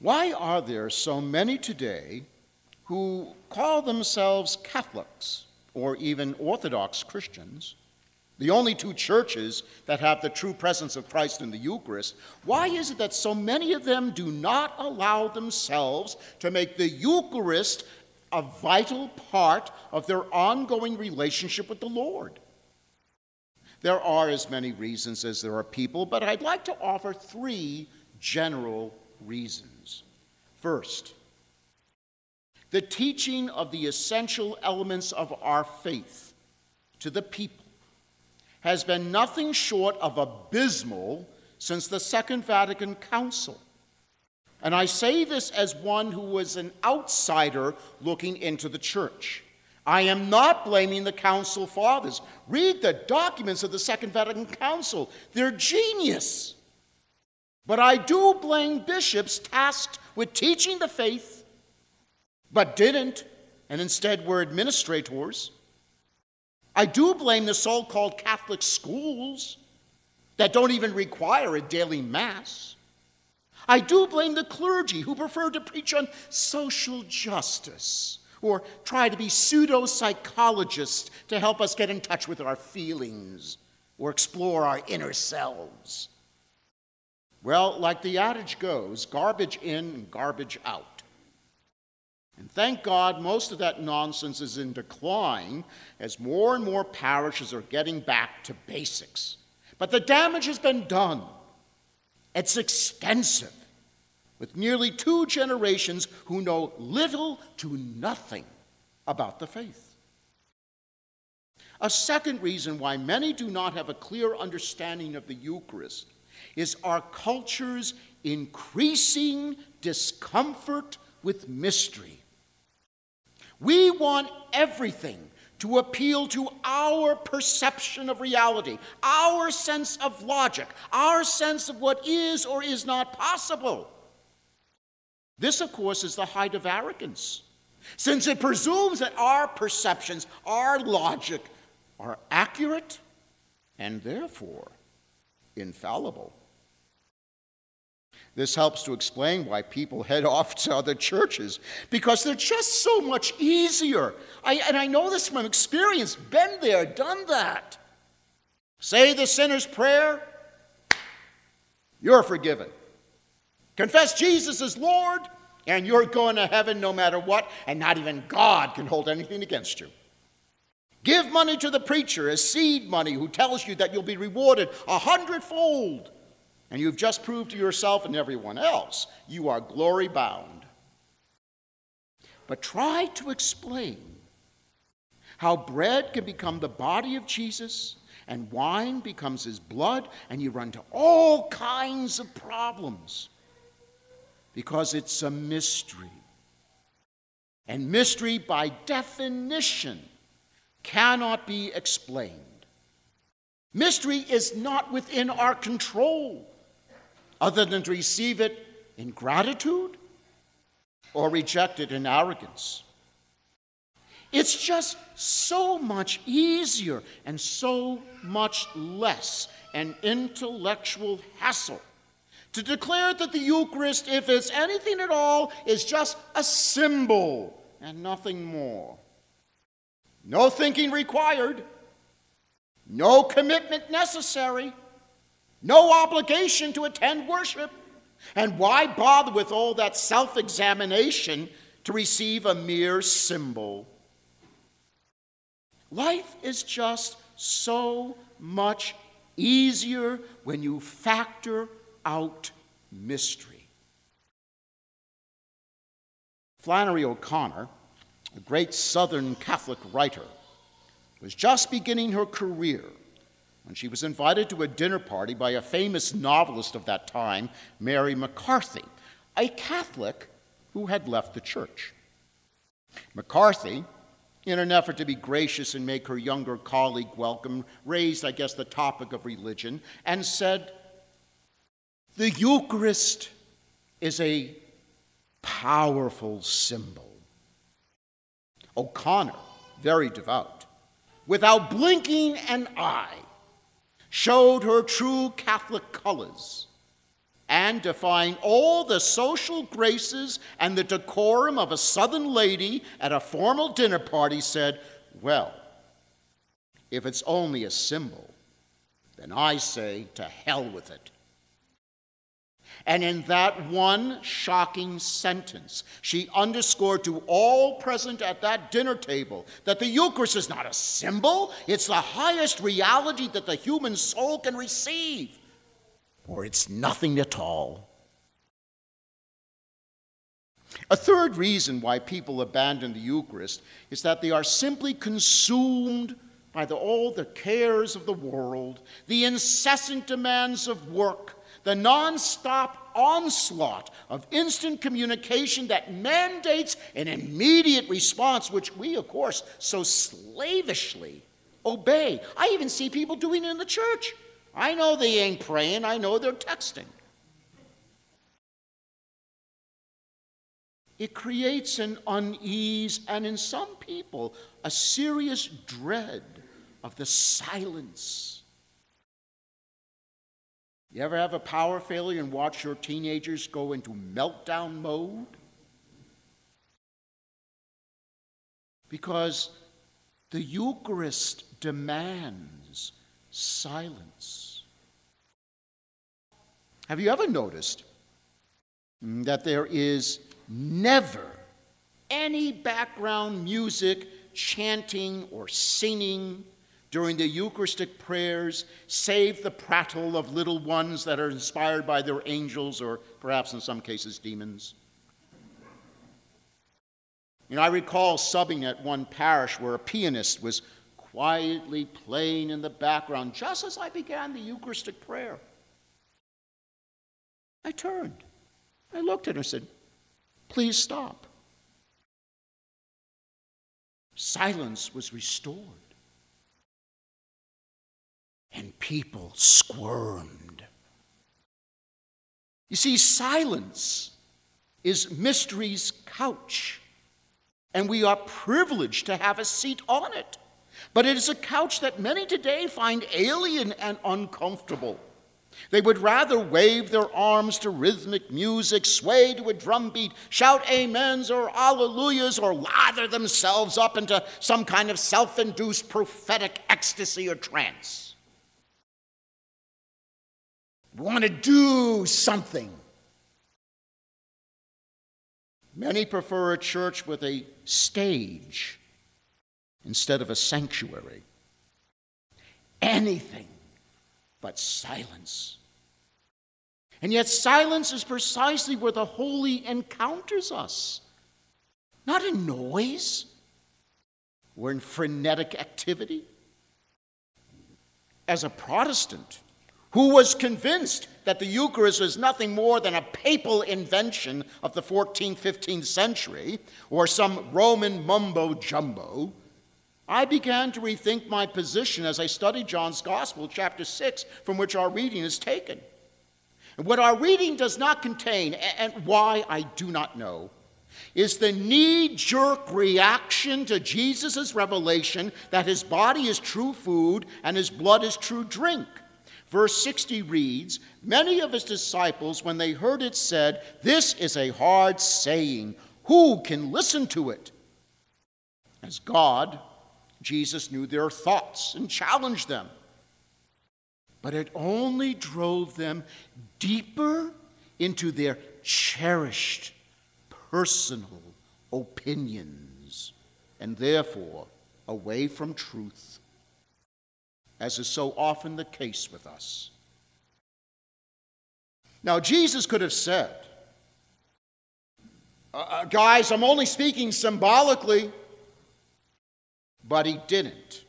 Why are there so many today who call themselves Catholics or even Orthodox Christians, the only two churches that have the true presence of Christ in the Eucharist, why is it that so many of them do not allow themselves to make the Eucharist a vital part of their ongoing relationship with the Lord? There are as many reasons as there are people, but I'd like to offer three general. First, the teaching of the essential elements of our faith to the people has been nothing short of abysmal since the Second Vatican Council. And I say this as one who was an outsider looking into the church. I am not blaming the Council Fathers. Read the documents of the Second Vatican Council, they're genius. But I do blame bishops tasked with teaching the faith, but didn't, and instead were administrators. I do blame the so called Catholic schools that don't even require a daily Mass. I do blame the clergy who prefer to preach on social justice or try to be pseudo psychologists to help us get in touch with our feelings or explore our inner selves. Well, like the adage goes, garbage in and garbage out. And thank God most of that nonsense is in decline as more and more parishes are getting back to basics. But the damage has been done. It's extensive, with nearly two generations who know little to nothing about the faith. A second reason why many do not have a clear understanding of the Eucharist is our culture's increasing discomfort with mystery. We want everything to appeal to our perception of reality, our sense of logic, our sense of what is or is not possible. This, of course, is the height of arrogance, since it presumes that our perceptions, our logic, are accurate and therefore infallible. This helps to explain why people head off to other churches because they're just so much easier. I, and I know this from experience, been there, done that. Say the sinner's prayer, you're forgiven. Confess Jesus as Lord, and you're going to heaven no matter what, and not even God can hold anything against you. Give money to the preacher as seed money who tells you that you'll be rewarded a hundredfold and you've just proved to yourself and everyone else you are glory bound. But try to explain how bread can become the body of Jesus and wine becomes his blood, and you run to all kinds of problems because it's a mystery. And mystery, by definition, cannot be explained. Mystery is not within our control other than to receive it in gratitude or reject it in arrogance. It's just so much easier and so much less an intellectual hassle to declare that the Eucharist, if it's anything at all, is just a symbol and nothing more. No thinking required, no commitment necessary. No obligation to attend worship. And why bother with all that self examination to receive a mere symbol? Life is just so much easier when you factor out mystery. Flannery O'Connor, a great Southern Catholic writer, was just beginning her career when she was invited to a dinner party by a famous novelist of that time, Mary McCarthy, a Catholic who had left the church. McCarthy, in an effort to be gracious and make her younger colleague welcome, raised, I guess, the topic of religion and said, The Eucharist is a powerful symbol. O'Connor, very devout, without blinking an eye, showed her true Catholic colors and defying all the social graces and the decorum of a southern lady at a formal dinner party, said, Well, if it's only a symbol, then I say to hell with it. And in that one shocking sentence, she underscored to all present at that dinner table that the Eucharist is not a symbol, it's the highest reality that the human soul can receive, or it's nothing at all. A third reason why people abandon the Eucharist is that they are simply consumed by the, all the cares of the world, the incessant demands of work, the nonstop onslaught of instant communication that mandates an immediate response, which we, of course, so slavishly obey. I even see people doing it in the church. I know they ain't praying, I know they're texting. It creates an unease and, in some people, a serious dread of the silence you ever have a power failure and watch your teenagers go into meltdown mode? Because the Eucharist demands silence. Have you ever noticed mm, that there is never any background music, chanting, or singing during the Eucharistic prayers, save the prattle of little ones that are inspired by their angels or perhaps in some cases demons. You know, I recall subbing at one parish where a pianist was quietly playing in the background just as I began the Eucharistic prayer. I turned. I looked at her and said, Please stop. Silence was restored and people squirmed. You see, silence is mystery's couch, and we are privileged to have a seat on it. But it is a couch that many today find alien and uncomfortable. They would rather wave their arms to rhythmic music, sway to a drum beat, shout amens or alleluias, or lather themselves up into some kind of self induced prophetic ecstasy or trance. We want to do something. Many prefer a church with a stage instead of a sanctuary. Anything but silence. And yet, silence is precisely where the holy encounters us, not in noise or in frenetic activity. As a Protestant, who was convinced that the Eucharist was nothing more than a papal invention of the 14th, 15th century, or some Roman mumbo jumbo, I began to rethink my position as I studied John's Gospel, chapter 6, from which our reading is taken. And what our reading does not contain, and why I do not know, is the knee jerk reaction to Jesus' revelation that his body is true food and his blood is true drink. Verse 60 reads Many of his disciples, when they heard it, said, This is a hard saying. Who can listen to it? As God, Jesus knew their thoughts and challenged them. But it only drove them deeper into their cherished personal opinions and therefore away from truth as is so often the case with us. Now, Jesus could have said, uh, uh, Guys, I'm only speaking symbolically, but he didn't.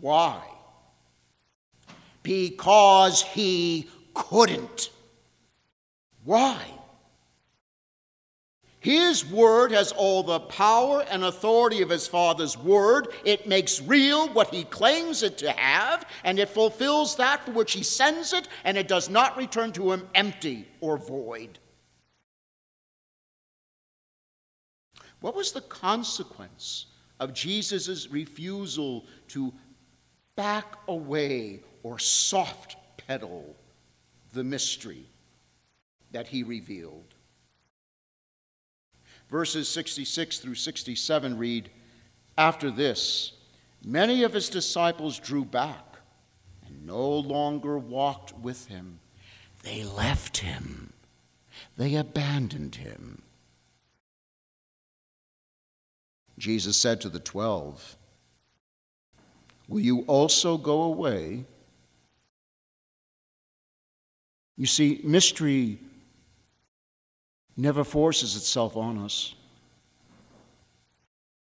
Why? Because he couldn't. Why? His word has all the power and authority of his Father's word. It makes real what he claims it to have, and it fulfills that for which he sends it, and it does not return to him empty or void. What was the consequence of Jesus' refusal to back away or soft pedal the mystery that he revealed. Verses 66 through 67 read After this, many of his disciples drew back and no longer walked with him. They left him, they abandoned him. Jesus said to the twelve, Will you also go away? You see, mystery never forces itself on us.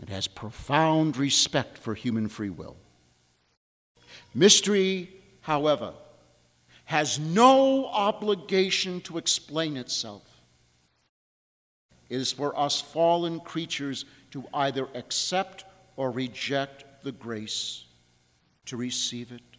It has profound respect for human free will. Mystery, however, has no obligation to explain itself. It is for us fallen creatures to either accept or reject the grace to receive it.